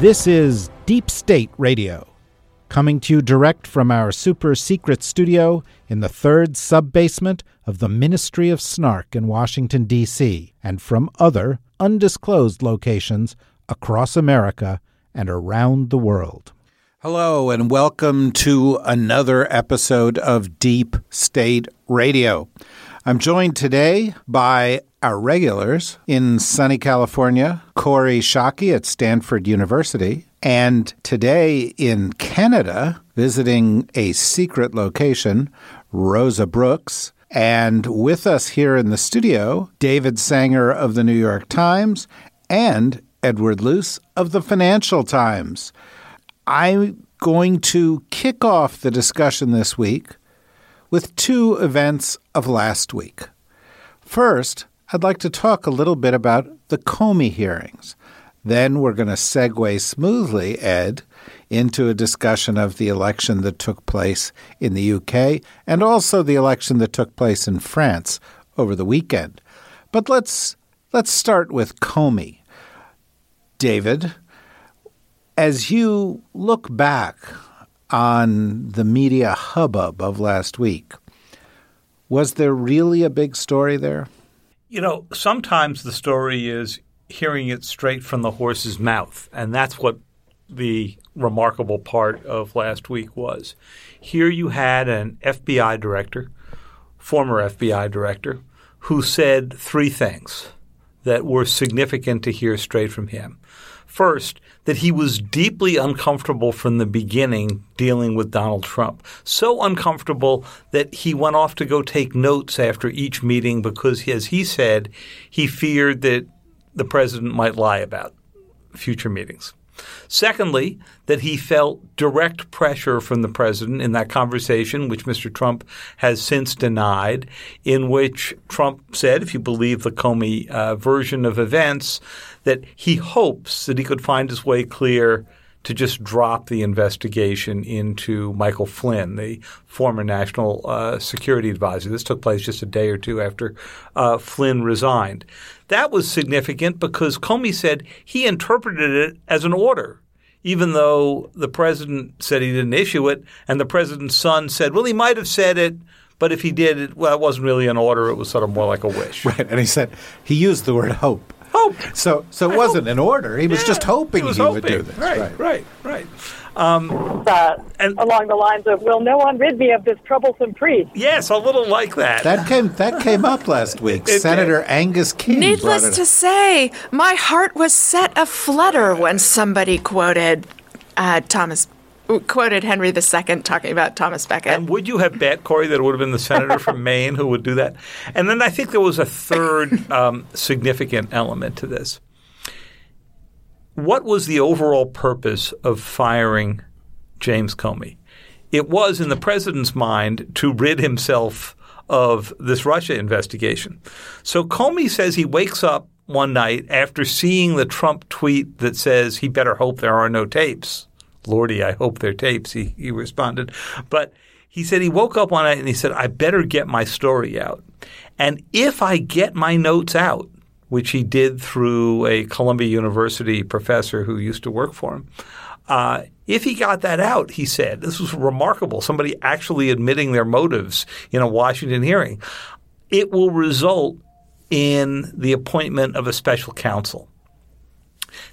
This is Deep State Radio, coming to you direct from our super secret studio in the third sub basement of the Ministry of Snark in Washington, D.C., and from other undisclosed locations across America and around the world. Hello, and welcome to another episode of Deep State Radio. I'm joined today by our regulars in sunny California, Corey Schake at Stanford University, and today in Canada, visiting a secret location, Rosa Brooks. And with us here in the studio, David Sanger of the New York Times and Edward Luce of the Financial Times. I'm going to kick off the discussion this week with two events of last week. First, I'd like to talk a little bit about the Comey hearings. Then we're going to segue smoothly, Ed, into a discussion of the election that took place in the UK and also the election that took place in France over the weekend. But let's let's start with Comey. David, as you look back on the media hubbub of last week, was there really a big story there? You know, sometimes the story is hearing it straight from the horse's mouth, and that's what the remarkable part of last week was. Here you had an FBI director, former FBI director, who said three things that were significant to hear straight from him. First, that he was deeply uncomfortable from the beginning dealing with Donald Trump. So uncomfortable that he went off to go take notes after each meeting because, as he said, he feared that the president might lie about future meetings. Secondly, that he felt direct pressure from the president in that conversation, which Mr. Trump has since denied, in which Trump said, if you believe the Comey uh, version of events, that he hopes that he could find his way clear to just drop the investigation into Michael Flynn, the former national uh, security advisor. This took place just a day or two after uh, Flynn resigned. That was significant because Comey said he interpreted it as an order, even though the president said he didn't issue it, and the president's son said, well, he might have said it. But if he did, it, well, it wasn't really an order. It was sort of more like a wish. Right. And he said he used the word hope. Hope. So, so it I wasn't hope. an order. He was Yeah, just hoping he, he hoping. would do this. Right, right, right. Um, uh, And- along the lines of, "Will no one rid me of this troublesome priest?" yes, a little like that. That came that came up last week. did. Senator Angus King. Needless it to up. say, my heart was set aflutter when somebody quoted uh, Thomas, quoted Henry II talking about Thomas Becket. And would you have bet, Corey, that it would have been the senator from Maine who would do that? And then I think there was a third um, significant element to this. What was the overall purpose of firing James Comey? It was, in the president's mind, to rid himself of this Russia investigation. So Comey says he wakes up one night after seeing the Trump tweet that says he better hope there are no tapes. Lordy, I hope they're tapes, he, he responded. But he said he woke up one night and he said, I better get my story out. And if I get my notes out, which he did through a Columbia University professor who used to work for him, uh, if he got that out, he said, this was remarkable, somebody actually admitting their motives in a Washington hearing, it will result in the appointment of a special counsel.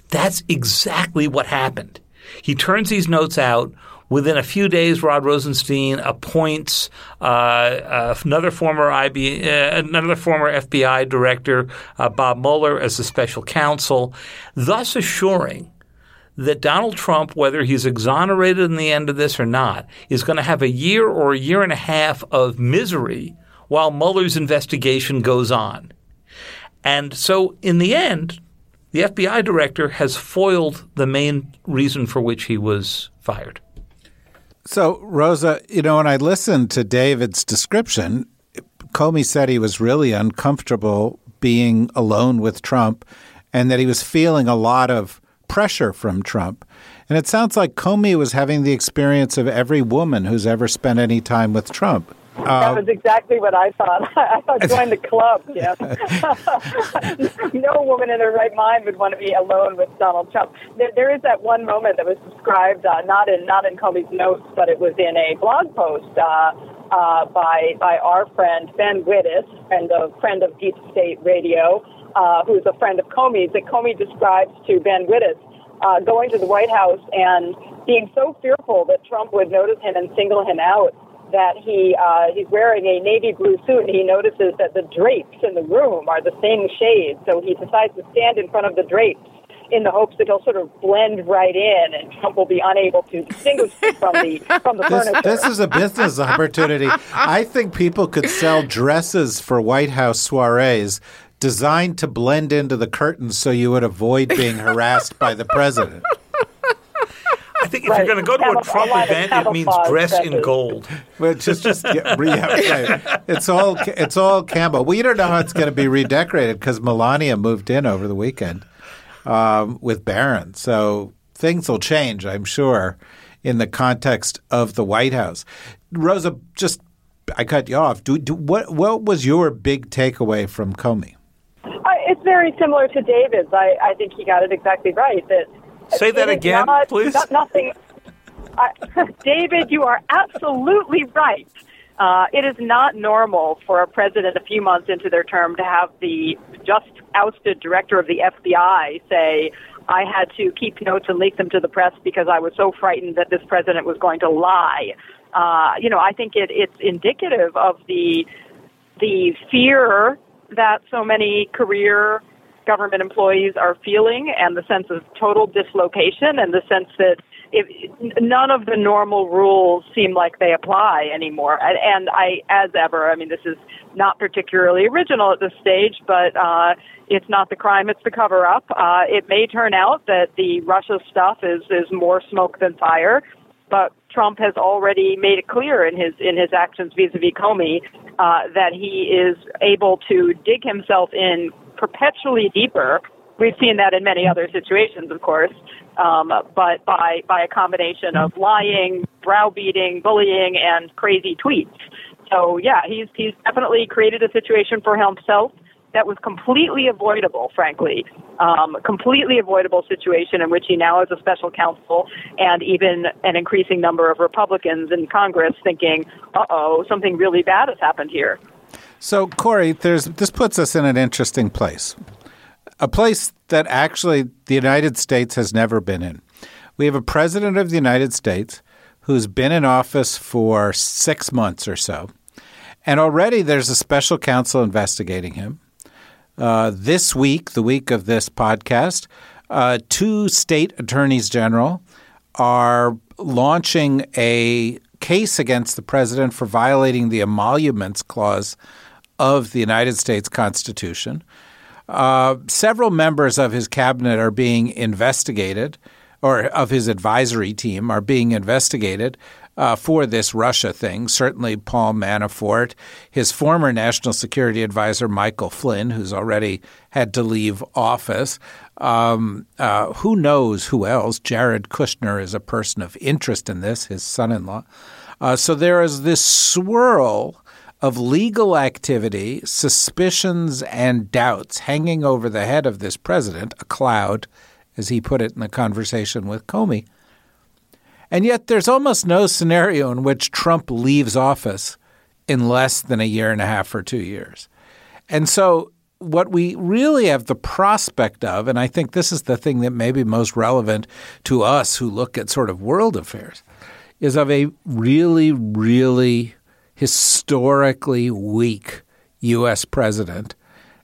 That's exactly what happened. He turns these notes out. Within a few days, Rod Rosenstein appoints uh, uh, another former IB, uh, another former FBI director, uh, Bob Mueller, as the special counsel, thus assuring that Donald Trump, whether he's exonerated in the end of this or not, is going to have a year or a year and a half of misery while Mueller's investigation goes on. And so, in the end, the FBI director has foiled the main reason for which he was fired. So, Rosa, you know, when I listened to David's description, Comey said he was really uncomfortable being alone with Trump and that he was feeling a lot of pressure from Trump. And it sounds like Comey was having the experience of every woman who's ever spent any time with Trump. That was exactly what I thought. I thought join the club. Yeah. no woman in her right mind would want to be alone with Donald Trump. There, there is that one moment that was described uh, not in not in Comey's notes, but it was in a blog post uh, uh, by by our friend Ben Wittes, friend of friend of Deep State Radio, uh, who's a friend of Comey's. That Comey describes to Ben Wittes uh, going to the White House and being so fearful that Trump would notice him and single him out that he uh, he's wearing a navy blue suit and he notices that the drapes in the room are the same shade. So he decides to stand in front of the drapes in the hopes that he'll sort of blend right in and Trump will be unable to distinguish him from the from the This, furniture. this is a business opportunity. I think people could sell dresses for White House soirees designed to blend into the curtains so you would avoid being harassed by the president. I think if Right. you're going to go to a Trump a event, it means camouflage dress in gold. But just, just yeah, re- yeah, right. It's all, it's all Campbell. We don't know how it's going to be redecorated because Melania moved in over the weekend um, with Barron. So things will change, I'm sure, in the context of the White House. Rosa, just I cut you off. Do, do what? What was your big takeaway from Comey? I, it's very similar to David's. I, I think he got it exactly right. That Say that again, not- please. not- nothing. I, David, you are absolutely right. Uh, it is not normal for a president a few months into their term to have the just ousted director of the FBI say, I had to keep notes and leak them to the press because I was so frightened that this president was going to lie. Uh, you know, I think it, it's indicative of the the fear that so many career government employees are feeling and the sense of total dislocation and the sense that if none of the normal rules seem like they apply anymore. And, and i as ever i mean this is not particularly original at this stage but uh it's not the crime it's the cover up uh it may turn out that the russia stuff is is more smoke than fire but Trump has already made it clear in his in his actions vis-a-vis Comey uh, that he is able to dig himself in perpetually deeper. We've seen that in many other situations, of course, um, but by by a combination of lying, browbeating, bullying, and crazy tweets. So yeah, he's he's definitely created a situation for himself that was completely avoidable, frankly, um, completely avoidable situation in which he now has a special counsel and even an increasing number of Republicans in Congress thinking, "Uh oh, something really bad has happened here." So, Corey, there's this puts us in an interesting place, a place that actually the United States has never been in. We have a president of the United States who's been in office for six months or so, and already there's a special counsel investigating him. Uh, this week, the week of this podcast, uh, two state attorneys general are launching a case against the president for violating the emoluments clause of the United States Constitution. Uh, several members of his cabinet are being investigated, or of his advisory team are being investigated uh, for this Russia thing. Certainly, Paul Manafort, his former national security advisor, Michael Flynn, who's already had to leave office. Um, uh, who knows who else? Jared Kushner is a person of interest in this, his son in law. Uh, so there is this swirl of legal activity, suspicions, and doubts hanging over the head of this president, a cloud, as he put it in the conversation with Comey. And yet, there's almost no scenario in which Trump leaves office in less than a year and a half or two years. And so, what we really have the prospect of, and I think this is the thing that may be most relevant to us who look at sort of world affairs, is of a really, really historically weak U.S. president.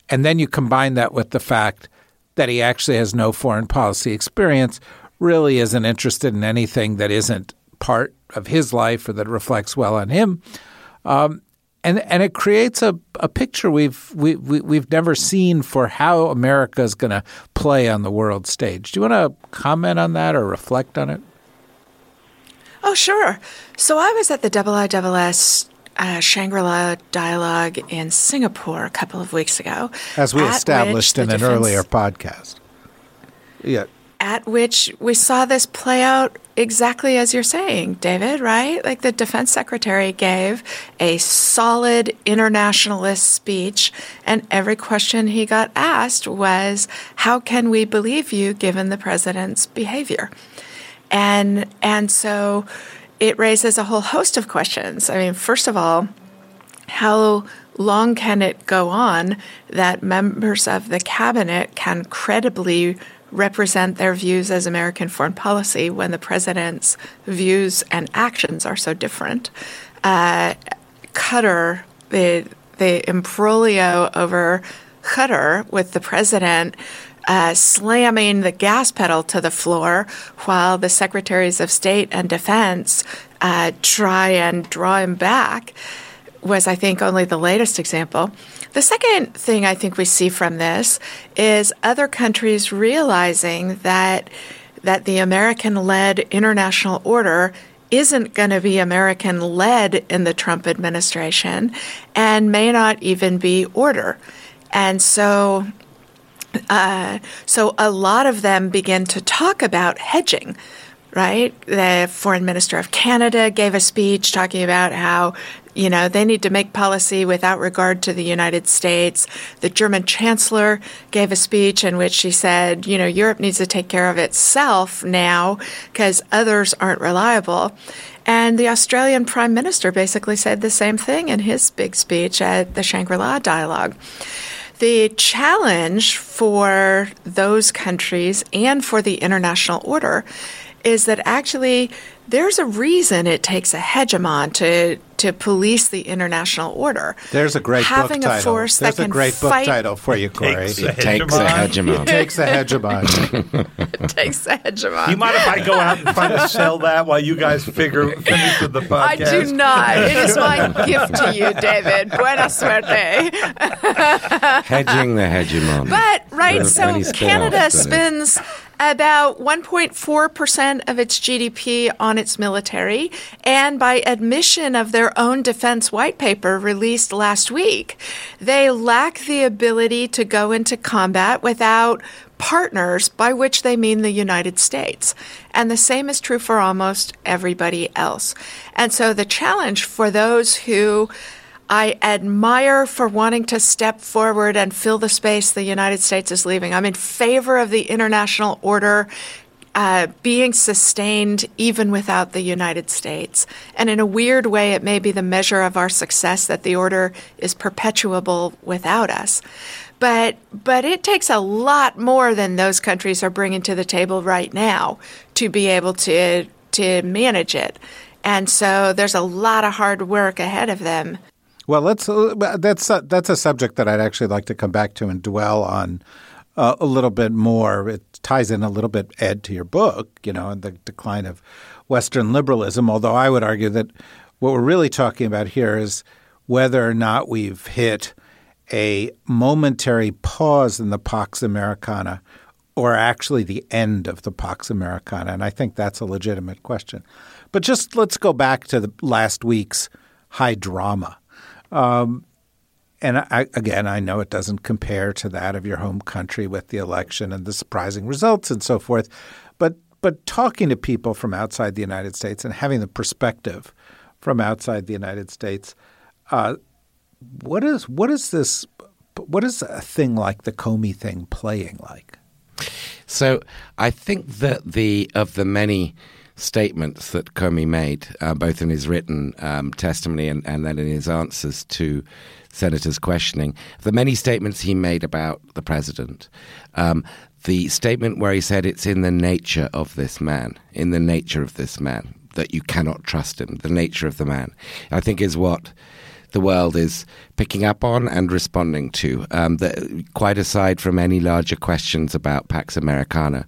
And then you combine that with the fact that he actually has no foreign policy experience, really isn't interested in anything that isn't part of his life or that reflects well on him. Um, and and it creates a, a picture we've we, we we've never seen for how America is going to play on the world stage. Do you want to comment on that or reflect on it? Oh, sure. So I was at the IISS uh, Shangri La dialogue in Singapore a couple of weeks ago, as we established in an earlier podcast. Yeah, at which we saw this play out exactly as you're saying, David, right? Like the defense secretary gave a solid internationalist speech, and every question he got asked was, How can we believe you given the president's behavior? And, and so it raises a whole host of questions. I mean, first of all, how long can it go on that members of the cabinet can credibly represent their views as American foreign policy when the president's views and actions are so different? Uh, Qatar, the the imbroglio over Qatar with the president uh, slamming the gas pedal to the floor while the secretaries of state and defense uh, try and draw him back was, I think, only the latest example. The second thing I think we see from this is other countries realizing that that the American-led international order isn't going to be American led in the Trump administration and may not even be order. And so uh, so a lot of them begin to talk about hedging, right? The foreign minister of Canada gave a speech talking about how you know they need to make policy without regard to the United States. The German chancellor gave a speech in which she said, you know, Europe needs to take care of itself now because others aren't reliable. And the Australian prime minister basically said the same thing in his big speech at the Shangri La dialogue. The challenge for those countries and for the international order is that actually there's a reason it takes a hegemon to to police the international order. there's a great Having book a title. force there's that a can great book fight- title for you, Corey. Takes It a Takes a hegemon. hegemon. takes a hegemon. It takes a hegemon. You mind if I go out and try to sell that while you guys figure finish the podcast? I do not. It is my gift to you, David. Buena suerte. Hedging the hegemon. But right, There so Canada to it. spends about 1.4% of its GDP on its military, and by admission of their own defense white paper released last week, they lack the ability to go into combat without partners, by which they mean the United States. And the same is true for almost everybody else. And so the challenge for those who I admire for wanting to step forward and fill the space the United States is leaving. I'm in favor of the international order uh, being sustained even without the United States. And in a weird way, it may be the measure of our success that the order is perpetuable without us. But but it takes a lot more than those countries are bringing to the table right now to be able to to manage it. And so there's a lot of hard work ahead of them. Well, let's. Uh, that's uh, that's a subject that I'd actually like to come back to and dwell on uh, a little bit more. It ties in a little bit, Ed, to your book, you know, and the decline of Western liberalism. Although I would argue that what we're really talking about here is whether or not we've hit a momentary pause in the Pax Americana or actually the end of the Pax Americana. And I think that's a legitimate question. But just let's go back to last week's high drama. Um, and I, again, I know it doesn't compare to that of your home country with the election and the surprising results and so forth. But but talking to people from outside the United States and having the perspective from outside the United States, uh, what is what is this? What is a thing like the Comey thing playing like? So I think that the of the many statements that Comey made, uh, both in his written um, testimony and, and then in his answers to senators' questioning, the many statements he made about the president, um, the statement where he said it's in the nature of this man, in the nature of this man, that you cannot trust him, the nature of the man, I think is what the world is picking up on and responding to. Um, the, quite aside from any larger questions about Pax Americana,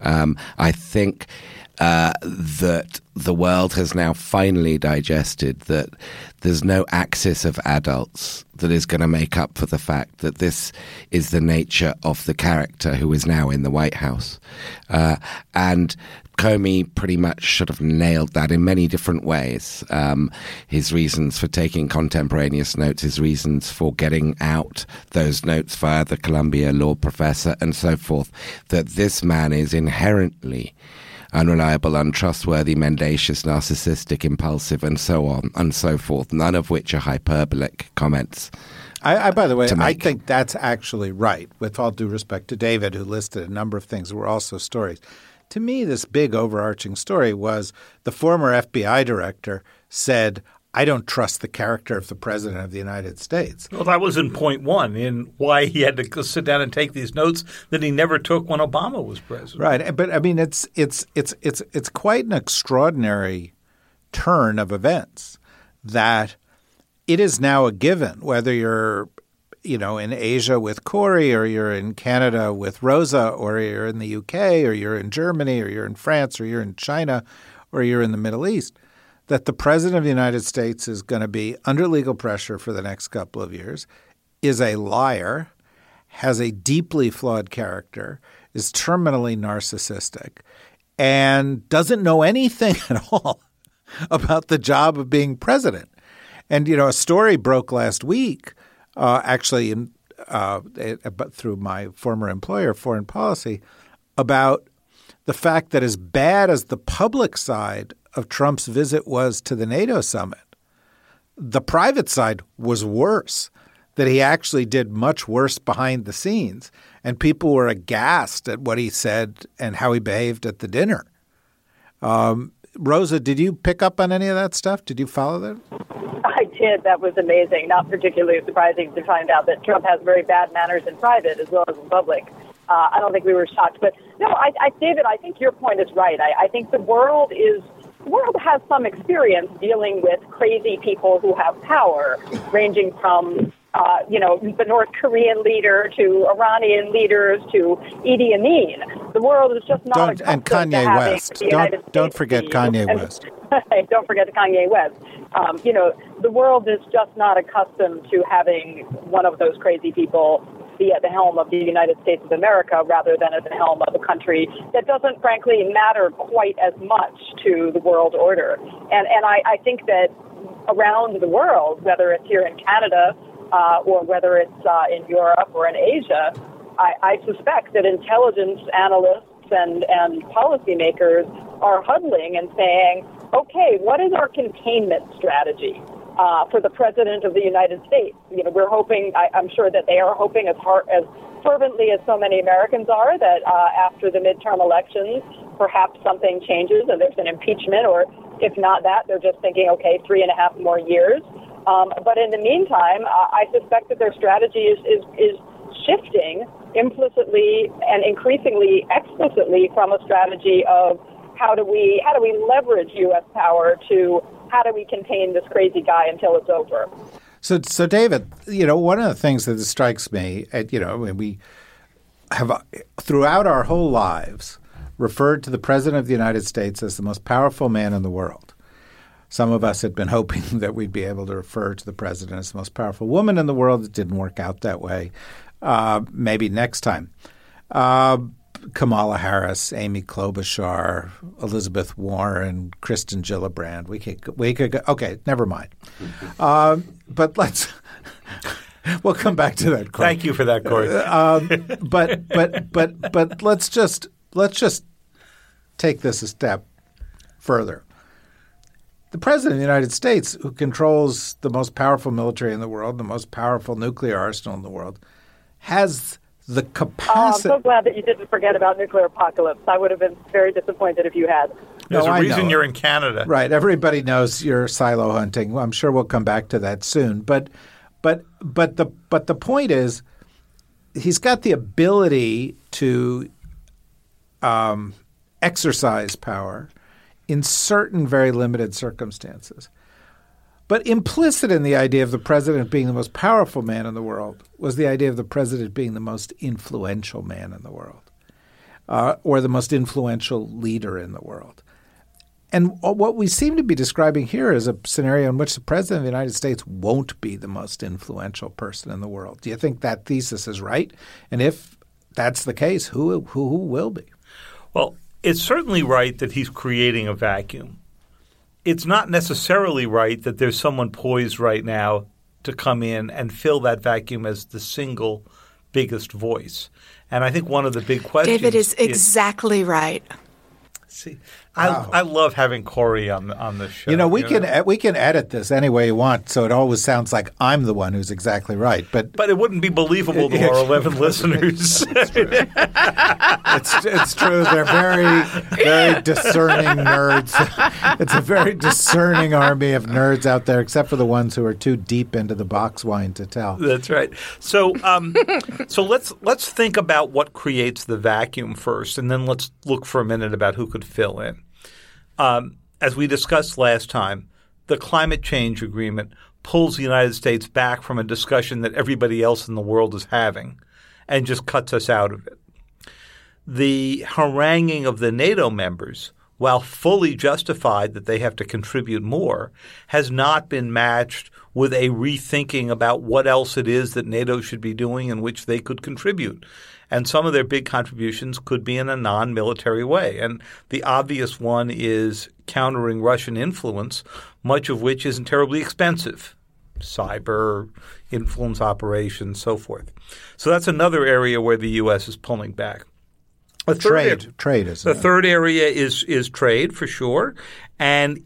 um, I think uh, that the world has now finally digested that there's no axis of adults that is going to make up for the fact that this is the nature of the character who is now in the White House. Uh, and Comey pretty much sort of nailed that in many different ways. Um, his reasons for taking contemporaneous notes, his reasons for getting out those notes via the Columbia law professor, and so forth. That this man is inherently unreliable, untrustworthy, mendacious, narcissistic, impulsive, and so on and so forth. None of which are hyperbolic comments. I, I, by the way, I think that's actually right. With all due respect to David, who listed a number of things that were also stories. To me, this big overarching story was the former FBI director said, I don't trust the character of the president of the United States. Well, that was in point one in why he had to sit down and take these notes that he never took when Obama was president. Right, but I mean, it's it's it's it's it's quite an extraordinary turn of events that it is now a given whether you're you know in Asia with Corey or you're in Canada with Rosa or you're in the UK or you're in Germany or you're in France or you're in China or you're in the Middle East that the president of the United States is going to be under legal pressure for the next couple of years is a liar has a deeply flawed character is terminally narcissistic and doesn't know anything at all about the job of being president. And you know, a story broke last week, uh, actually, in, uh, it, through my former employer, Foreign Policy, about the fact that as bad as the public side of Trump's visit was to the NATO summit, the private side was worse. That he actually did much worse behind the scenes, and people were aghast at what he said and how he behaved at the dinner. Um, Rosa, did you pick up on any of that stuff? Did you follow that? I did. That was amazing. Not particularly surprising to find out that Trump has very bad manners in private as well as in public. Uh, I don't think we were shocked, but no, I, I, David, I think your point is right. I, I think the world is the world has some experience dealing with crazy people who have power, ranging from uh, you know, the North Korean leader to Iranian leaders to Idi Amin. The world is just not don't, and accustomed Kanye West. Don't don't forget Kanye and- West. don't forget Kanye West. Um, you know, the world is just not accustomed to having one of those crazy people be at the helm of the United States of America rather than at the helm of a country that doesn't, frankly, matter quite as much to the world order. And and I, I think that around the world, whether it's here in Canada uh, or whether it's uh, in Europe or in Asia, I, I suspect that intelligence analysts and, and policymakers are huddling and saying, okay, what is our containment strategy? Uh, for the president of the United States, you know, we're hoping. I, I'm sure that they are hoping as hard, as fervently as so many Americans are that uh, after the midterm elections, perhaps something changes and there's an impeachment, or if not that, they're just thinking, okay, three and a half more years. Um, but in the meantime, uh, I suspect that their strategy is, is, is shifting implicitly and increasingly explicitly from a strategy of how do we how do we leverage U.S. power to how do we contain this crazy guy until it's over. So, so David, you know, one of the things that strikes me, at, you know, we have uh, throughout our whole lives referred to the president of the United States as the most powerful man in the world. Some of us had been hoping that we'd be able to refer to the president as the most powerful woman in the world. It didn't work out that way. Uh, maybe next time. Uh, Kamala Harris, Amy Klobuchar, Elizabeth Warren, Kirsten Gillibrand. We could we could go, okay, never mind. Um, but let's we'll come back to that. Corey. Thank you for that, Corey. Um, but but but but let's just let's just take this a step further. The president of the United States, who controls the most powerful military in the world, the most powerful nuclear arsenal in the world, has the Oh, I'm so glad that you didn't forget about nuclear apocalypse. I would have been very disappointed if you had. There's No, a I reason know. you're in Canada. Right. Everybody knows you're silo hunting. Well, I'm sure we'll come back to that soon. But but but the but the point is he's got the ability to um, exercise power in certain very limited circumstances. But implicit in the idea of the president being the most powerful man in the world was the idea of the president being the most influential man in the world, uh, or the most influential leader in the world. And what we seem to be describing here is a scenario in which the president of the United States won't be the most influential person in the world. Do you think that thesis is right? And if that's the case, who who, who will be? Well, it's certainly right that he's creating a vacuum. It's not necessarily right that there's someone poised right now to come in and fill that vacuum as the single biggest voice. And I think one of the big questions David is exactly right. See, I, I love having Corey on the, on the show. You know, we can know? we can edit this any way you want, so it always sounds like I'm the one who's exactly right. But but it wouldn't be believable to our 11 listeners. it's, true. it's, it's true. They're very very discerning nerds. It's a very discerning army of nerds out there, except for the ones who are too deep into the box wine to tell. That's right. So um, so let's let's think about what creates the vacuum first, and then let's look for a minute about who could fill in. Um, as we discussed last time, the climate change agreement pulls the United States back from a discussion that everybody else in the world is having and just cuts us out of it. The haranguing of the NATO members, while fully justified that they have to contribute more, has not been matched with a rethinking about what else it is that NATO should be doing in which they could contribute. And some of their big contributions could be in a non military way. And the obvious one is countering Russian influence, much of which isn't terribly expensive cyber influence operations, so forth. So that's another area where the U.S. is pulling back. A trade, trade is the third area is is trade for sure, and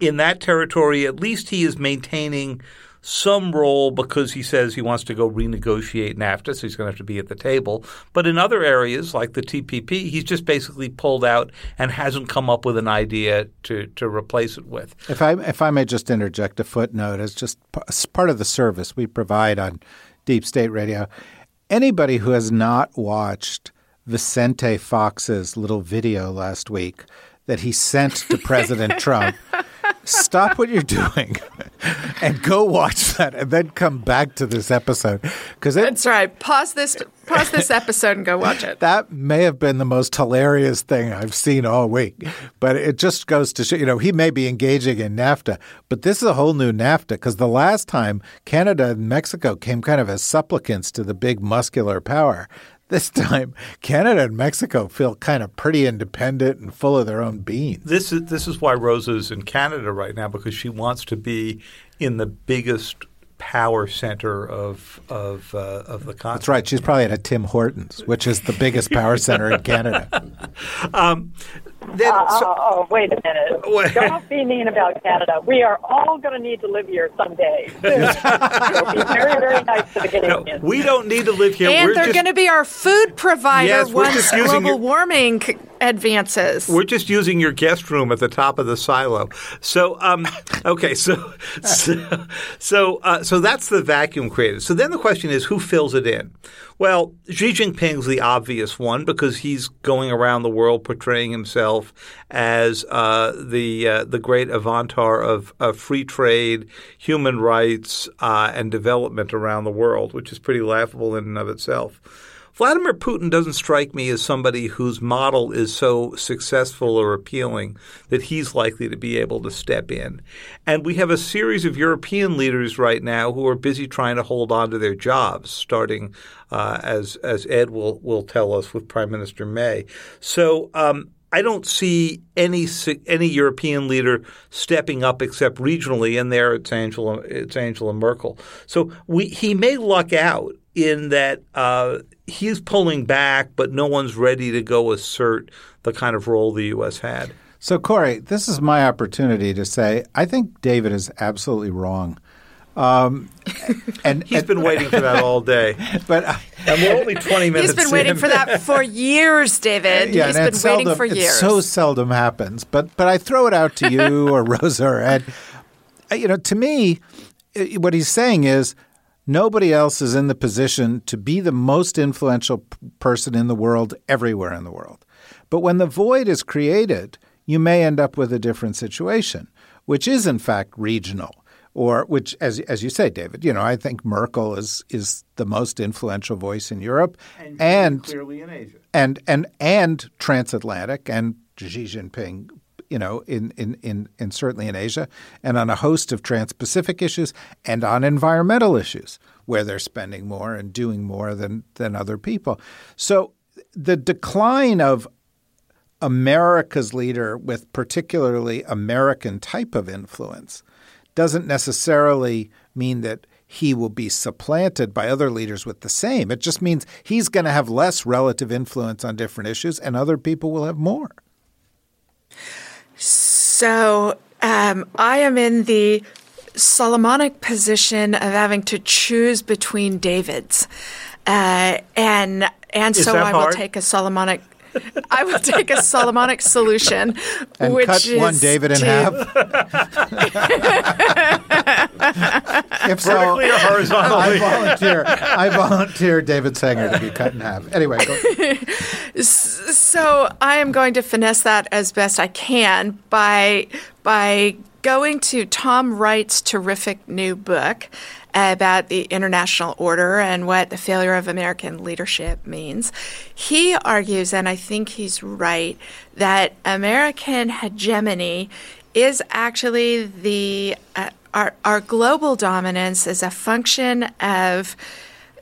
in that territory, at least he is maintaining some role because he says he wants to go renegotiate NAFTA, so he's going to have to be at the table. But in other areas, like the TPP, he's just basically pulled out and hasn't come up with an idea to, to replace it with. If I if I may just interject a footnote as just part of the service we provide on Deep State Radio, anybody who has not watched Vicente Fox's little video last week that he sent to President Trump stop what you're doing and go watch that and then come back to this episode. Because that's right. Pause this pause this episode and go watch it. That may have been the most hilarious thing i've seen all week but it just goes to show you know he may be engaging in nafta but this is a whole new nafta because the last time canada and mexico came kind of as supplicants to the big muscular power this time, Canada and Mexico feel kind of pretty independent and full of their own beans. This is this is why Rosa's in Canada right now because she wants to be in the biggest power center of of uh, of the continent. That's right. She's probably at a Tim Hortons, which is the biggest power center in Canada. Um, then, uh, so, oh, oh, wait a minute. Don't be mean about Canada. We are all going to need to live here someday. It'll be very, very nice to the Canadians. No, we don't need to live here. And we're they're going to be our food provider yes, once global your, warming advances. We're just using your guest room at the top of the silo. So, um, okay, so so so, uh, so that's the vacuum created. So then the question is, who fills it in? Well, Xi Jinping's the obvious one because he's going around the world portraying himself as uh, the uh, the great avantar of, of, free trade, human rights, uh, and development around the world, which is pretty laughable in and of itself. Vladimir Putin doesn't strike me as somebody whose model is so successful or appealing that he's likely to be able to step in. And we have a series of European leaders right now who are busy trying to hold on to their jobs, starting uh, as as Ed will will tell us with Prime Minister May. So. Um, I don't see any any European leader stepping up except regionally, and there it's Angela it's Angela Merkel. So we he may luck out in that uh, he's pulling back, but no one's ready to go assert the kind of role the U.S. had. So, Corey, this is my opportunity to say I think David is absolutely wrong. Um, and he's and, been waiting for that all day. But I, and we're only twenty minutes. He's been waiting in. for that for years, David. Yeah, he's been seldom, waiting for years. It so seldom happens. But but I throw it out to you or Rosa or Ed. Uh, you know, to me, uh, what he's saying is Nobody else is in the position to be the most influential p- person in the world everywhere in the world. But when the void is created, you may end up with a different situation, which is in fact regional. Or which, as as you say, David, you know, I think Merkel is is the most influential voice in Europe, and, and clearly in Asia, and and and transatlantic, and Xi Jinping you know, in, in, in, in certainly in Asia, and on a host of trans Pacific issues and on environmental issues where they're spending more and doing more than, than other people. So the decline of America's leader with particularly American type of influence doesn't necessarily mean that he will be supplanted by other leaders with the same. It just means he's going to have less relative influence on different issues and other people will have more. So um, I am in the Solomonic position of having to choose between Davids. Uh, and and Is so that I will take a Solomonic I will take a Solomonic solution, And which cut is one David in to- half. if so, Vertically or I volunteer. I volunteer David Sanger to be cut in half. Anyway, go. So I am going to finesse that as best I can by by going to Tom Wright's terrific new book about the international order and what the failure of American leadership means. He argues, and I think he's right, that American hegemony is actually the uh, our our global dominance is a function of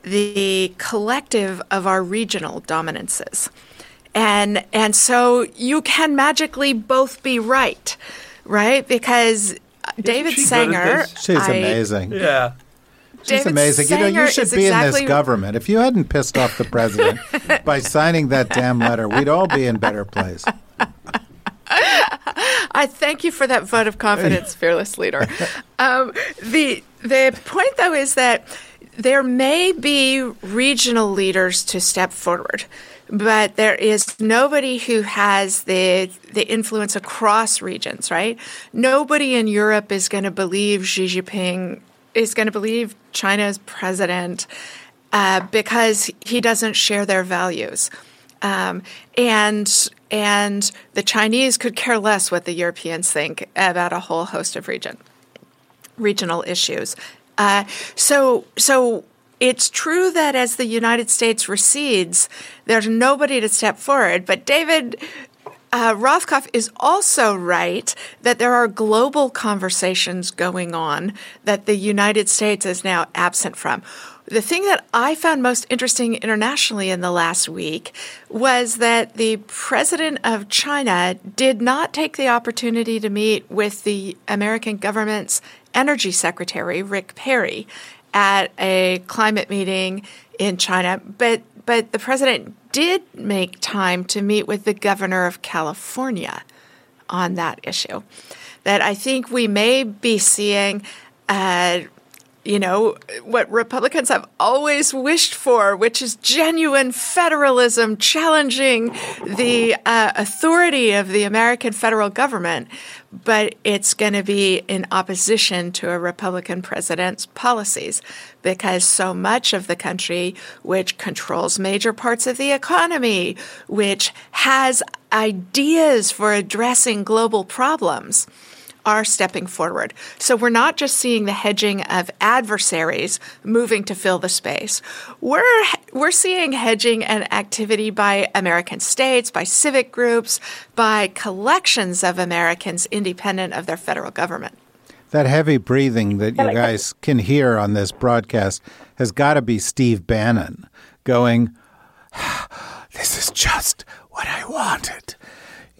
the collective of our regional dominances. And and so you can magically both be right, right? Because David she good Sanger. She's I- amazing. Yeah. She's David amazing. you know, you should be in this government. If you hadn't pissed off the president by signing that damn letter, we'd all be in better place. I thank you for that vote of confidence, fearless leader. Um, the the point though is that there may be regional leaders to step forward, but there is nobody who has the the influence across regions. Right? Nobody in Europe is going to believe Xi Jinping is going to believe China's president uh, because he doesn't share their values. Um, and and the Chinese could care less what the Europeans think about a whole host of region regional issues. Uh, so so it's true that as the United States recedes, there's nobody to step forward. But David uh, Rothkopf is also right that there are global conversations going on that the United States is now absent from. The thing that I found most interesting internationally in the last week was that the president of China did not take the opportunity to meet with the American government's energy secretary, Rick Perry, at a climate meeting in China, but but the president did make time to meet with the governor of California on that issue. That I think we may be seeing, you know, what Republicans have always wished for, which is genuine federalism, challenging the uh, authority of the American federal government. But it's going to be in opposition to a Republican president's policies because so much of the country, which controls major parts of the economy, which has ideas for addressing global problems, are stepping forward. So we're not just seeing the hedging of adversaries moving to fill the space. We're we're seeing hedging and activity by American states, by civic groups, by collections of Americans independent of their federal government. That heavy breathing that you guys can hear on this broadcast has got to be Steve Bannon going, This is just what I wanted.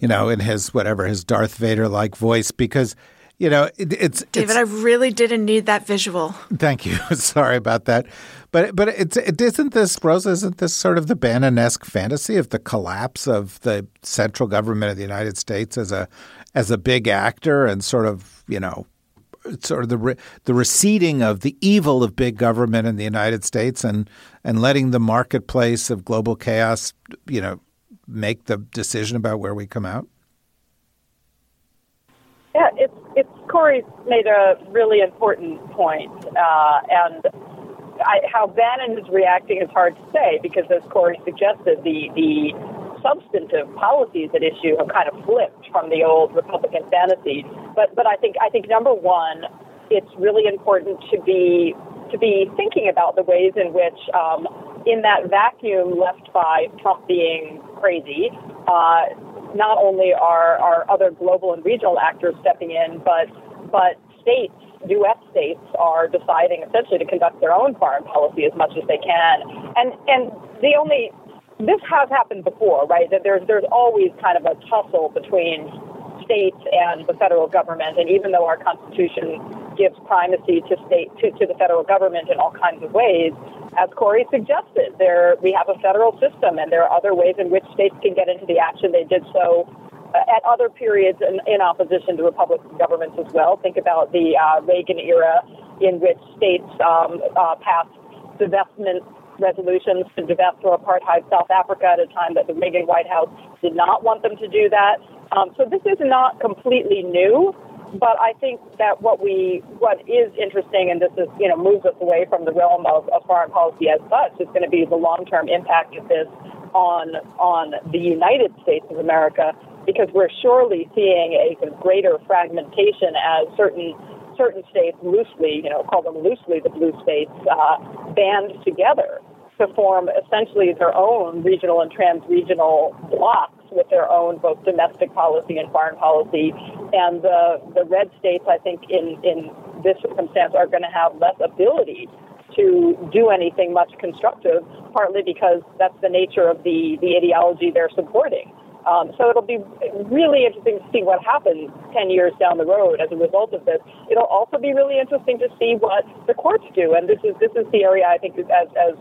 You know, in his whatever, his Darth Vader like voice, because, you know, it, it's. David, it's, I really didn't need that visual. Thank you. Sorry about that, but but it's it isn't this Rosa? Isn't this sort of the Bannon-esque fantasy of the collapse of the central government of the United States as a as a big actor and sort of you know sort of the re, the receding of the evil of big government in the United States and and letting the marketplace of global chaos you know make the decision about where we come out. Yeah, it's it's Corey's made a really important point, uh, and I, how Bannon is reacting is hard to say because, as Corey suggested, the the substantive policies at issue have kind of flipped from the old Republican fantasy. But but I think I think number one, it's really important to be to be thinking about the ways in which, um, in that vacuum left by Trump being crazy, uh, not only are, are other global and regional actors stepping in, but but states, U.S. states, are deciding essentially to conduct their own foreign policy as much as they can. And and the only this has happened before, right? That there's there's always kind of a tussle between states and the federal government. And even though our Constitution gives primacy to state to, to the federal government in all kinds of ways, as Corey suggested, there we have a federal system, and there are other ways in which states can get into the action. They did so uh, at other periods in, in opposition to Republican governments as well. Think about the uh, Reagan era, in which states um, uh, passed divestment resolutions to divest from apartheid South Africa at a time that the Reagan White House did not want them to do that. Um, so this is not completely new, but I think that what we what is interesting, and this is you know moves us away from the realm of, of foreign policy as such, is going to be the long term impact of this on on the United States of America, because we're surely seeing a greater fragmentation as certain certain states loosely, you know, call them loosely the blue states, uh, band together to form essentially their own regional and trans-regional blocks with their own both domestic policy and foreign policy. And the, the red states, I think, in, in this circumstance are going to have less ability to do anything much constructive, partly because that's the nature of the, the ideology they're supporting. Um, so it'll be really interesting to see what happens 10 years down the road as a result of this. It'll also be really interesting to see what the courts do. And this is, this is the area I think, as, as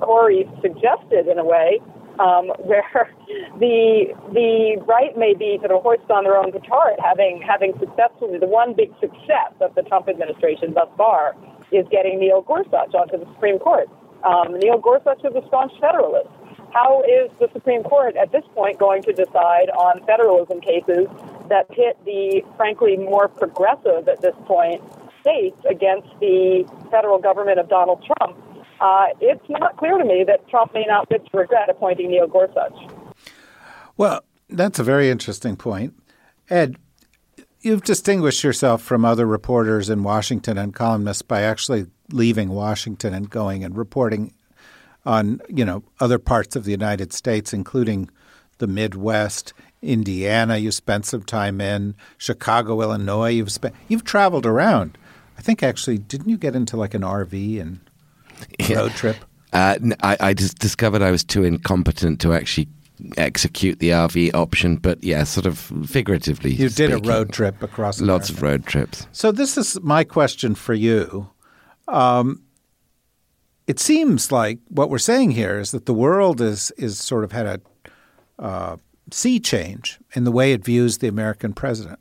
Corey suggested in a way, um, where the the right may be sort of hoist on their own petard, having having successfully the one big success of the Trump administration thus far is getting Neil Gorsuch onto the Supreme Court. Um, Neil Gorsuch is a staunch federalist. How is the Supreme Court at this point going to decide on federalism cases that pit the frankly more progressive at this point states against the federal government of Donald Trump? Uh, it's not clear to me that Trump may not regret appointing Neil Gorsuch. Well, that's a very interesting point. Ed, you've distinguished yourself from other reporters in Washington and columnists by actually leaving Washington and going and reporting on, you know, other parts of the United States, including the Midwest, Indiana. You spent some time in Chicago, Illinois. You've spent you've traveled around. I think actually, didn't you get into like an RV and road trip? Uh, I, I just discovered I was too incompetent to actually execute the RV option, but yeah, sort of figuratively. You speaking, did a road trip across. Lots of road trips. So this is my question for you. Um, it seems like what we're saying here is that the world is is sort of had a uh, sea change in the way it views the American president,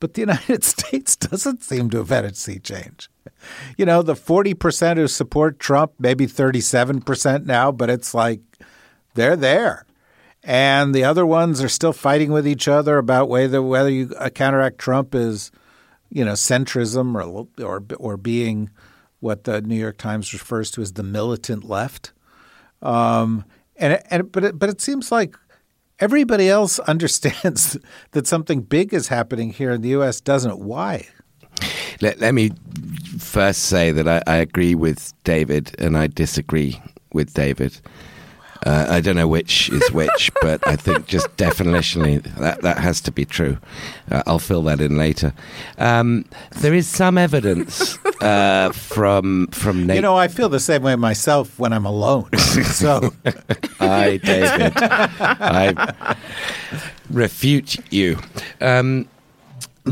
but the United States doesn't seem to have had a sea change you know, the 40% who support Trump, maybe 37% now, but it's like they're there. And the other ones are still fighting with each other about whether whether you uh, counteract Trump is, you know, centrism or or or being what the New York Times refers to as the militant left. Um, and and but it, but it seems like everybody else understands that something big is happening here in the U.S. Doesn't why? Let, let me first say that I, I, agree with David and I disagree with David. Uh, I don't know which is which, but I think just definitionally that, that has to be true. Uh, I'll fill that in later. Um, there is some evidence uh, from from Nate. You know, I feel the same way myself when I'm alone. so, I, David, I refute you. Um,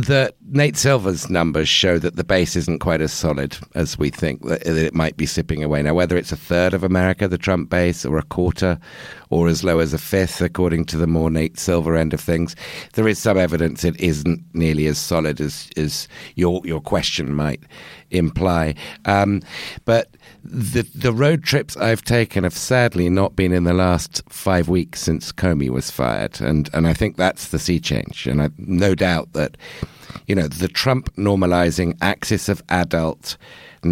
that Nate Silver's numbers show that the base isn't quite as solid as we think that it might be sipping away. Now, whether it's a third of America, the Trump base, or a quarter, or as low as a fifth, according to the more Nate Silver end of things, there is some evidence it isn't nearly as solid as, as your your question might imply. Um, but the the road trips I've taken have sadly not been in the last five weeks since Comey was fired, and and I think that's the sea change, and I no doubt that you know, the Trump normalizing axis of adult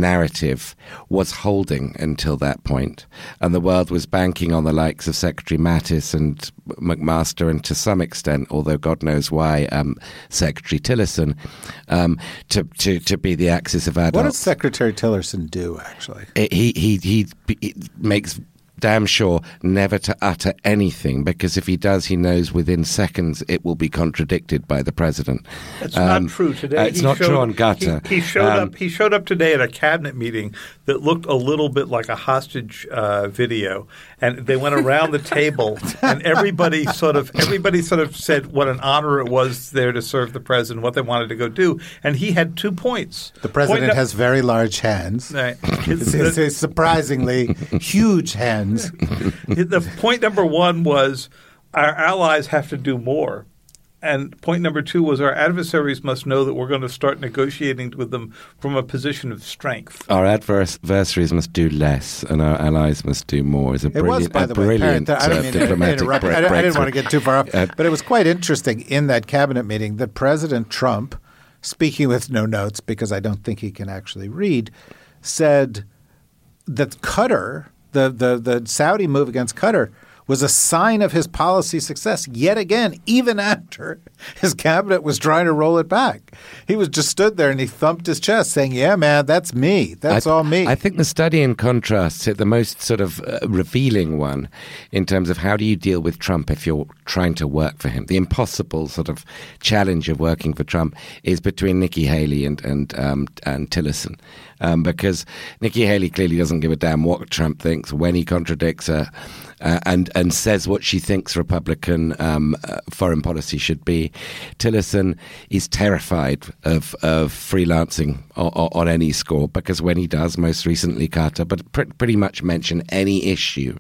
narrative was holding until that point, and the world was banking on the likes of Secretary Mattis and McMaster, and to some extent, although God knows why, um, Secretary Tillerson, um, to, to to be the axis of adults. What does Secretary Tillerson do? Actually, he he he, he makes damn sure never to utter anything because if he does, he knows within seconds it will be contradicted by the president. That's Um, not true today. uh, it's He not showed- true on Qatar. He, he showed Um, up. He showed up today at a cabinet meeting that looked a little bit like a hostage uh, video, and they went around the table, and everybody sort of everybody sort of said what an honor it was there to serve the president, what they wanted to go do, and he had two points. The president Point has very large hands. Right. It's, it's- it's surprisingly huge hands. the point number one was our allies have to do more. And point number two was our adversaries must know that we're going to start negotiating with them from a position of strength. Our adversaries must do less, and our allies must do more. Is a It brilliant, was, by a the way, brilliant apparent. I uh, mean diplomatic interrupt. break- I, I didn't breakthrough. want to get too far off, Uh, but it was quite interesting in that cabinet meeting that President Trump, speaking with no notes because I don't think he can actually read, said that Qatar, the, the, the Saudi move against Qatar, was a sign of his policy success yet again, even after his cabinet was trying to roll it back. He was just stood there and he thumped his chest saying, Yeah, man, that's me. That's I, all me. I think the study in contrast, the most sort of uh, revealing one in terms of how do you deal with Trump if you're trying to work for him. The impossible sort of challenge of working for Trump is between Nikki Haley and and um, and Tillerson, um, because Nikki Haley clearly doesn't give a damn what Trump thinks when he contradicts her. Uh, and and says what she thinks Republican um, uh, foreign policy should be. Tillerson is terrified of of freelancing o- o- on any score because when he does, most recently Qatar, but pr- pretty much mention any issue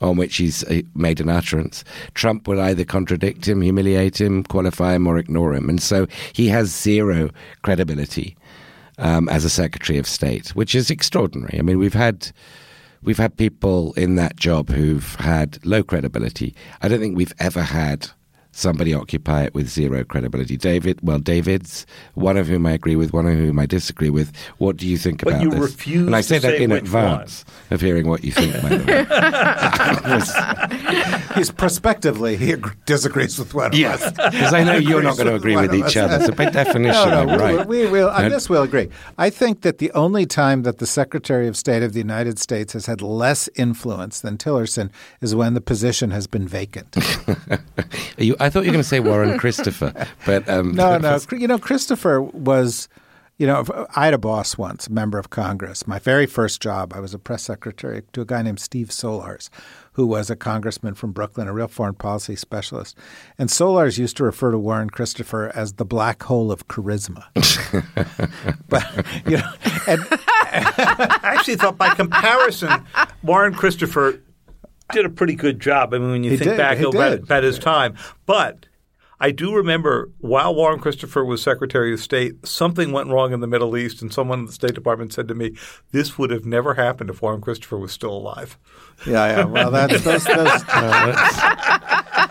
on which he's uh, made an utterance, Trump will either contradict him, humiliate him, qualify him, or ignore him, and so he has zero credibility um, as a Secretary of State, which is extraordinary. I mean, we've had. We've had people in that job who've had low credibility. I don't think we've ever had somebody occupy it with zero credibility. David, well, David's one of whom I agree with, one of whom I disagree with. What do you think But about you this? refuse and I say that say in which advance of hearing what you think. By the way, He's prospectively he ag- disagrees with one of yes, us. because I know you're not going to agree One with each us. other. So by definition, No, I'm no, right. we, we will. On No. this, we'll agree. I think that the only time that the Secretary of State of the United States has had less influence than Tillerson is when the position has been vacant. You, I thought you were going to say Warren Christopher, but um, no, no. You know, Christopher was. You know, I had a boss once, a member of Congress. My very first job, I was a press secretary to a guy named Steve Solarz, who was a congressman from Brooklyn, a real foreign policy specialist. And Solarz used to refer to Warren Christopher as the black hole of charisma. but you know, and I actually thought, by comparison, Warren Christopher did a pretty good job. I mean, when you He think did, back he oh, about, did. about his time, but. I do remember while Warren Christopher was Secretary of State, something went wrong in the Middle East, and someone in the State Department said to me, "This would have never happened if Warren Christopher was still alive." yeah, yeah. Well, that's those those uh,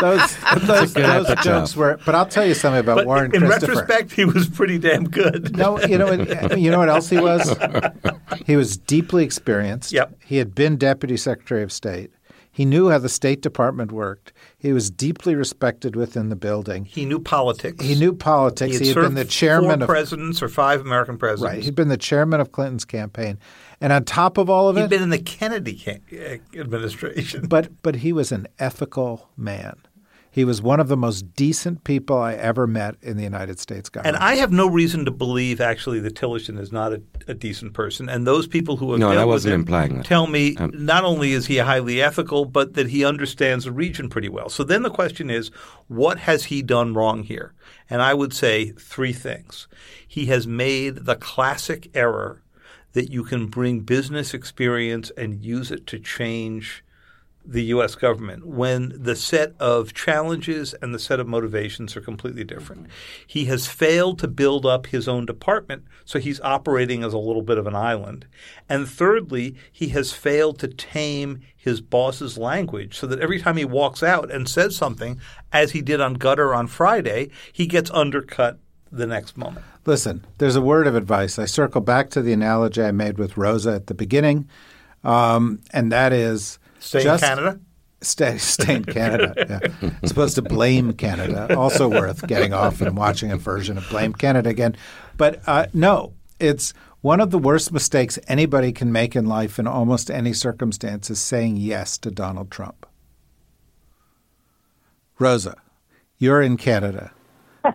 those, those, those jokes were. But I'll tell you something about But Warren in Christopher. retrospect, he was pretty damn good. No, you know, what- you know what else he was? He was deeply experienced. Yep. He had been Deputy Secretary of State. He knew how the State Department worked. He was deeply respected within the building. He knew politics. He knew politics. He had, He had been the chairman four of presidents or five American presidents. right. He'd been the chairman of Clinton's campaign, and on top of all of He'd it, he'd been in the Kennedy uh, administration. but but he was an ethical man. He was one of the most decent people I ever met in the United States government. And. I have no reason to believe, actually, that Tillerson is not a, a decent person. And those people who have No, I dealt with wasn't him implying that. tell me Um, not only is he highly ethical, but that he understands the region pretty well. So then the question is, what has he done wrong here? And I would say three things. He has made the classic error that you can bring business experience and use it to change the U.S. government when the set of challenges and the set of motivations are completely different. He has failed to build up his own department, so he's operating as a little bit of an island. And thirdly, he has failed to tame his boss's language so that every time he walks out and says something, as he did on Qatar on Friday, he gets undercut the next moment. Listen, there's a word of advice. I circle back to the analogy I made with Rosa at the beginning, um, and that is Stay just in Canada. Stay, stay in Canada. Yeah. As opposed to blame Canada. Also worth getting off and watching a version of Blame Canada again. But uh, no, it's One of the worst mistakes anybody can make in life in almost any circumstance is saying yes to Donald Trump. Rosa, you're in Canada. I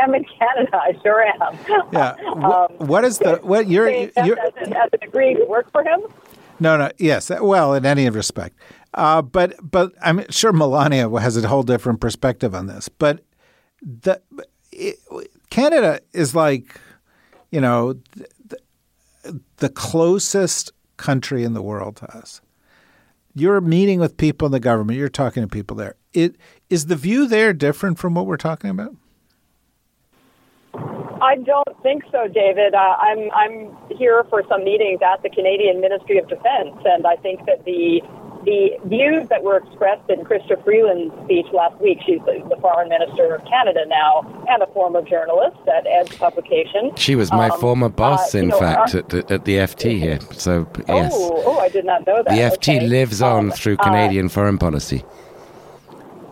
am in Canada. I sure am. Yeah. What, um, what is the what you're, you're as, an, as an degree to work for him? No, no. Yes. Well, in any respect, uh, but but I'm sure Melania has a whole different perspective on this. But the it, Canada is like, you know, the, the closest country in the world to us. You're meeting with people in the government. You're talking to people there. It is the view there different from what we're talking about? I don't think so, David. Uh, I'm I'm here for some meetings at the Canadian Ministry of Defence, and I think that the the views that were expressed in Chrystia Freeland's speech last week, she's the, the, foreign minister of Canada now and a former journalist at Edge publication. She was my um, former boss, uh, in know, fact, our, at, at, the FT here. So, yes. Oh, oh, I did not know that. The FT okay. lives on um, through uh, Canadian uh, foreign policy.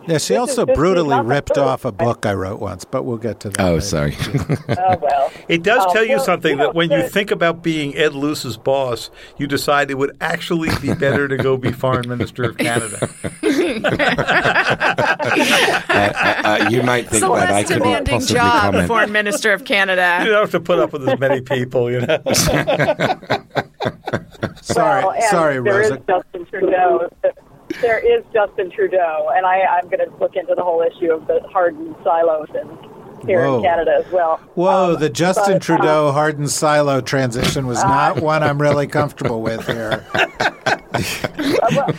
Yeah, she this also brutally ripped off a book I wrote once, but we'll get to that. Oh, later. sorry. oh, well. It does tell you well, something you know, that when you think about being Ed Luce's boss, you decide it would actually be better to go be foreign minister of Canada. uh, uh, you might think so that I could demanding possibly job, comment. foreign minister of Canada. You don't have to put up with as many people, you know. sorry, well, sorry, there Rosa. Is Justin Trudeau there is Justin Trudeau, and I, I'm going to look into the whole issue of the hardened silos and here Whoa. in Canada as well. Whoa, um, the Justin but, Trudeau um, hardened silo transition was not uh, one I'm really comfortable with here. well,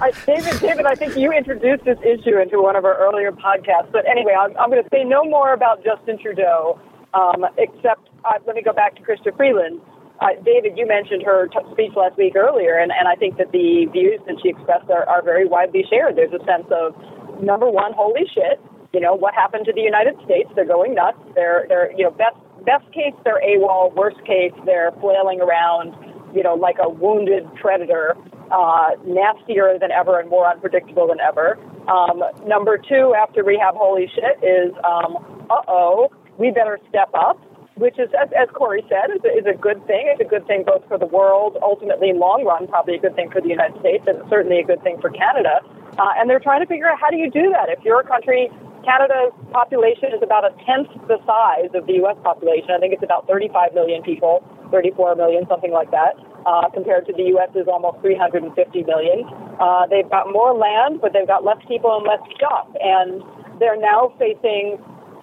I, David, David, I think you introduced this issue into one of our earlier podcasts. But anyway, I'm, I'm going to say no more about Justin Trudeau, um, except uh, let me go back to Chrystia Freeland. Uh, David, you mentioned her t- speech last week earlier, and, and I think that the views that she expressed are, are very widely shared. There's a sense of, number one, holy shit, you know, what happened to the United States? They're going nuts. They're, they're you know, best, best case, they're AWOL. Worst case, they're flailing around, you know, like a wounded predator, uh, nastier than ever and more unpredictable than ever. Um, number two, after rehab, holy shit, is, um, uh-oh, we better step up which is, as, as Corey said, is a, is a good thing. It's a good thing both for the world, ultimately, long run, probably a good thing for the United States, and certainly a good thing for Canada. Uh, and they're trying to figure out how do you do that? If you're a country, Canada's population is about a tenth the size of the U.S. population. I think it's about 35 million people, 34 million, something like that. Uh, compared to the U.S. is almost 350 million. Uh, they've got more land, but they've got less people and less stuff. And they're now facing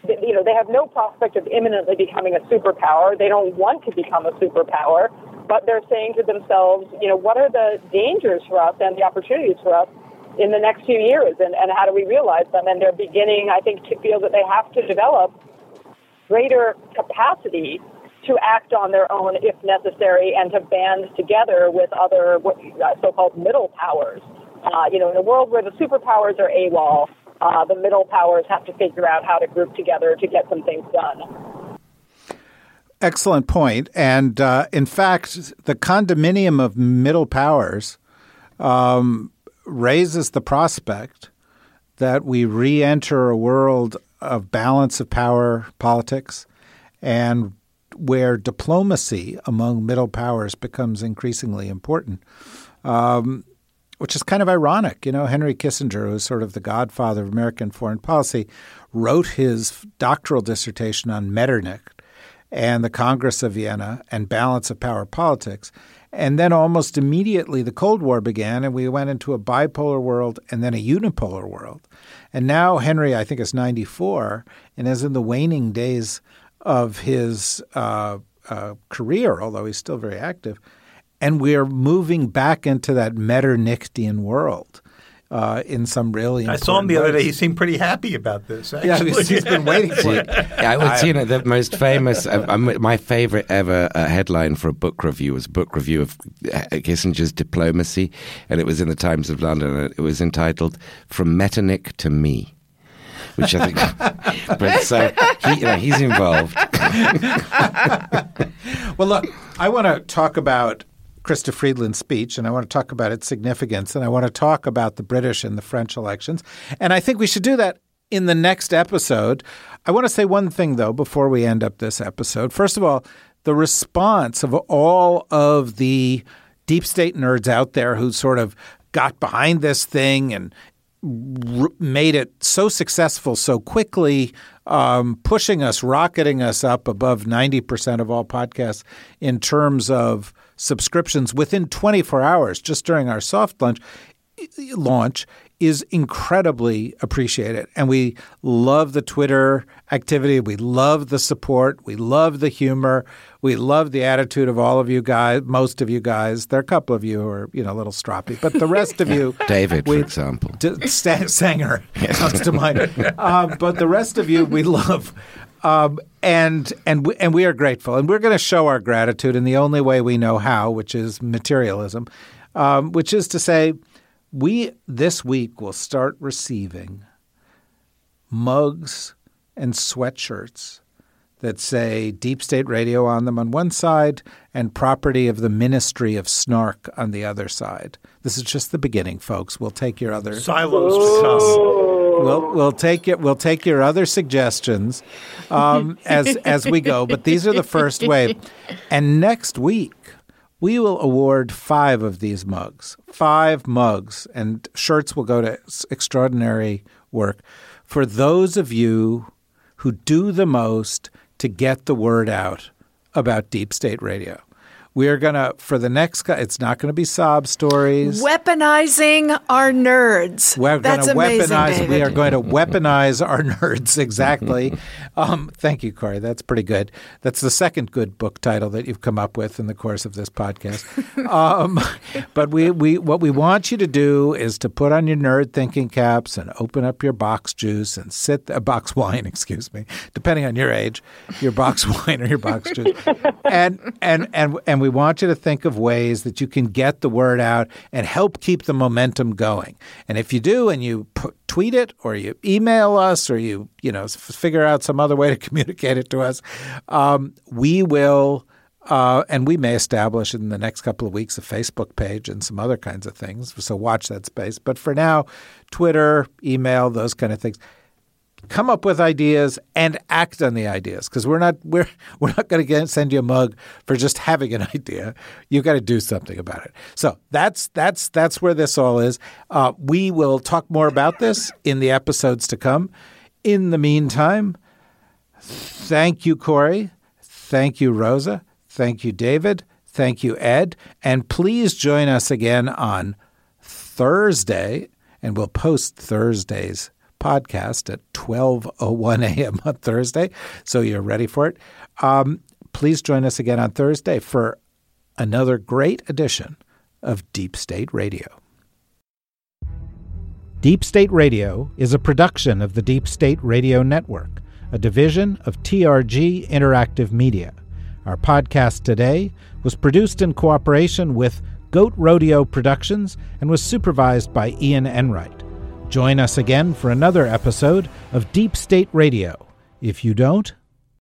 you know, they have no prospect of imminently becoming a superpower. They don't want to become a superpower, but they're saying to themselves, you know, what are the dangers for us and the opportunities for us in the next few years, and, and how do we realize them? And they're beginning, I think, to feel that they have to develop greater capacity to act on their own if necessary and to band together with other so-called middle powers. Uh, you know, in a world where the superpowers are AWOL, uh, the middle powers have to figure out how to group together to get some things done. Excellent point. And uh, in fact, the condominium of middle powers um, raises the prospect that we re enter a world of balance of power politics and where diplomacy among middle powers becomes increasingly important. Um, which is kind of ironic. You know, Henry Kissinger, who's sort of the godfather of American foreign policy, wrote his doctoral dissertation on Metternich and the Congress of Vienna and balance of power politics. And then almost immediately the Cold War began, and we went into a bipolar world and then a unipolar world. And now Henry, I think, is 94 and is in the waning days of his uh, uh, career, although he's still very active and we're moving back into that Metternichtian world. Uh, in some really I saw him the ways. other day. He seemed pretty happy about this. Actually. Yeah, he's been waiting for it. I would see you know, the most famous, uh, um, my favorite ever uh, headline for a book review was a book review of uh, Kissinger's diplomacy, and it was in the Times of London. And it was entitled "From Metternich to Me." Which I think, but so he, you know, he's involved. well, look, I want to talk about Chrystia Freeland's speech, and I want to talk about its significance, and I want to talk about the British and the French elections. And I think we should do that in the next episode. I want to say one thing, though, before we end up this episode. First of all, the response of all of the deep state nerds out there who sort of got behind this thing and r- made it so successful so quickly, um, pushing us, rocketing us up above 90% of all podcasts in terms of subscriptions within 24 hours just during our soft launch launch is incredibly appreciated. And we love the Twitter activity. We love the support. We love the humor. We love the attitude of all of you guys, most of you guys. There are a couple of you who are, you know, a little stroppy, but the rest of you. David, we, for example. D- Sanger comes to mind. Um, but the rest of you, we love. Um, and and we, and we are grateful, and we're going to show our gratitude in the only way we know how, which is materialism, um, which is to say, we this week will start receiving mugs and sweatshirts that say Deep State Radio on them on one side and property of the Ministry of Snark on the other side. This is just the beginning, folks. We'll take your other silos. We'll we'll take it. We'll take your other suggestions um, as as we go. But these are the first wave, and next week we will award five of these mugs, five mugs, and shirts will go to extraordinary work for those of you who do the most to get the word out about deep state radio. We are going to, for the next, it's not going to be sob stories. Weaponizing our nerds. We're going to weaponize, David. we are going to weaponize our nerds, exactly. um, thank you, Corey. That's pretty good. That's the second good book title that you've come up with in the course of this podcast. um, but we, we, what we want you to do is to put on your nerd thinking caps and open up your box juice and sit, a uh, box wine, excuse me, depending on your age, your box wine or your box juice. And, and, and, and we want you to think of ways that you can get the word out and help keep the momentum going. And if you do, and you tweet it or you email us or you you know figure out some other way to communicate it to us, um, we will. Uh, and we may establish in the next couple of weeks a Facebook page and some other kinds of things. So watch that space. But for now, Twitter, email, those kind of things come up with ideas and act on the ideas because we're not we're we're not going to send you a mug for just having an idea. You've got to do something about it. So that's that's that's where this all is. Uh, we will talk more about this in the episodes to come. In the meantime, thank you, Corey. Thank you, Rosa. Thank you, David. Thank you, Ed. And please join us again on Thursday, and we'll post Thursdays podcast at 12.01 a.m. on Thursday, so you're ready for it. Um, please join us again on Thursday for another great edition of Deep State Radio. Deep State Radio is a production of the Deep State Radio Network, a division of TRG Interactive Media. Our podcast today was produced in cooperation with Goat Rodeo Productions and was supervised by Ian Enright. Join us again for another episode of Deep State Radio. If you don't,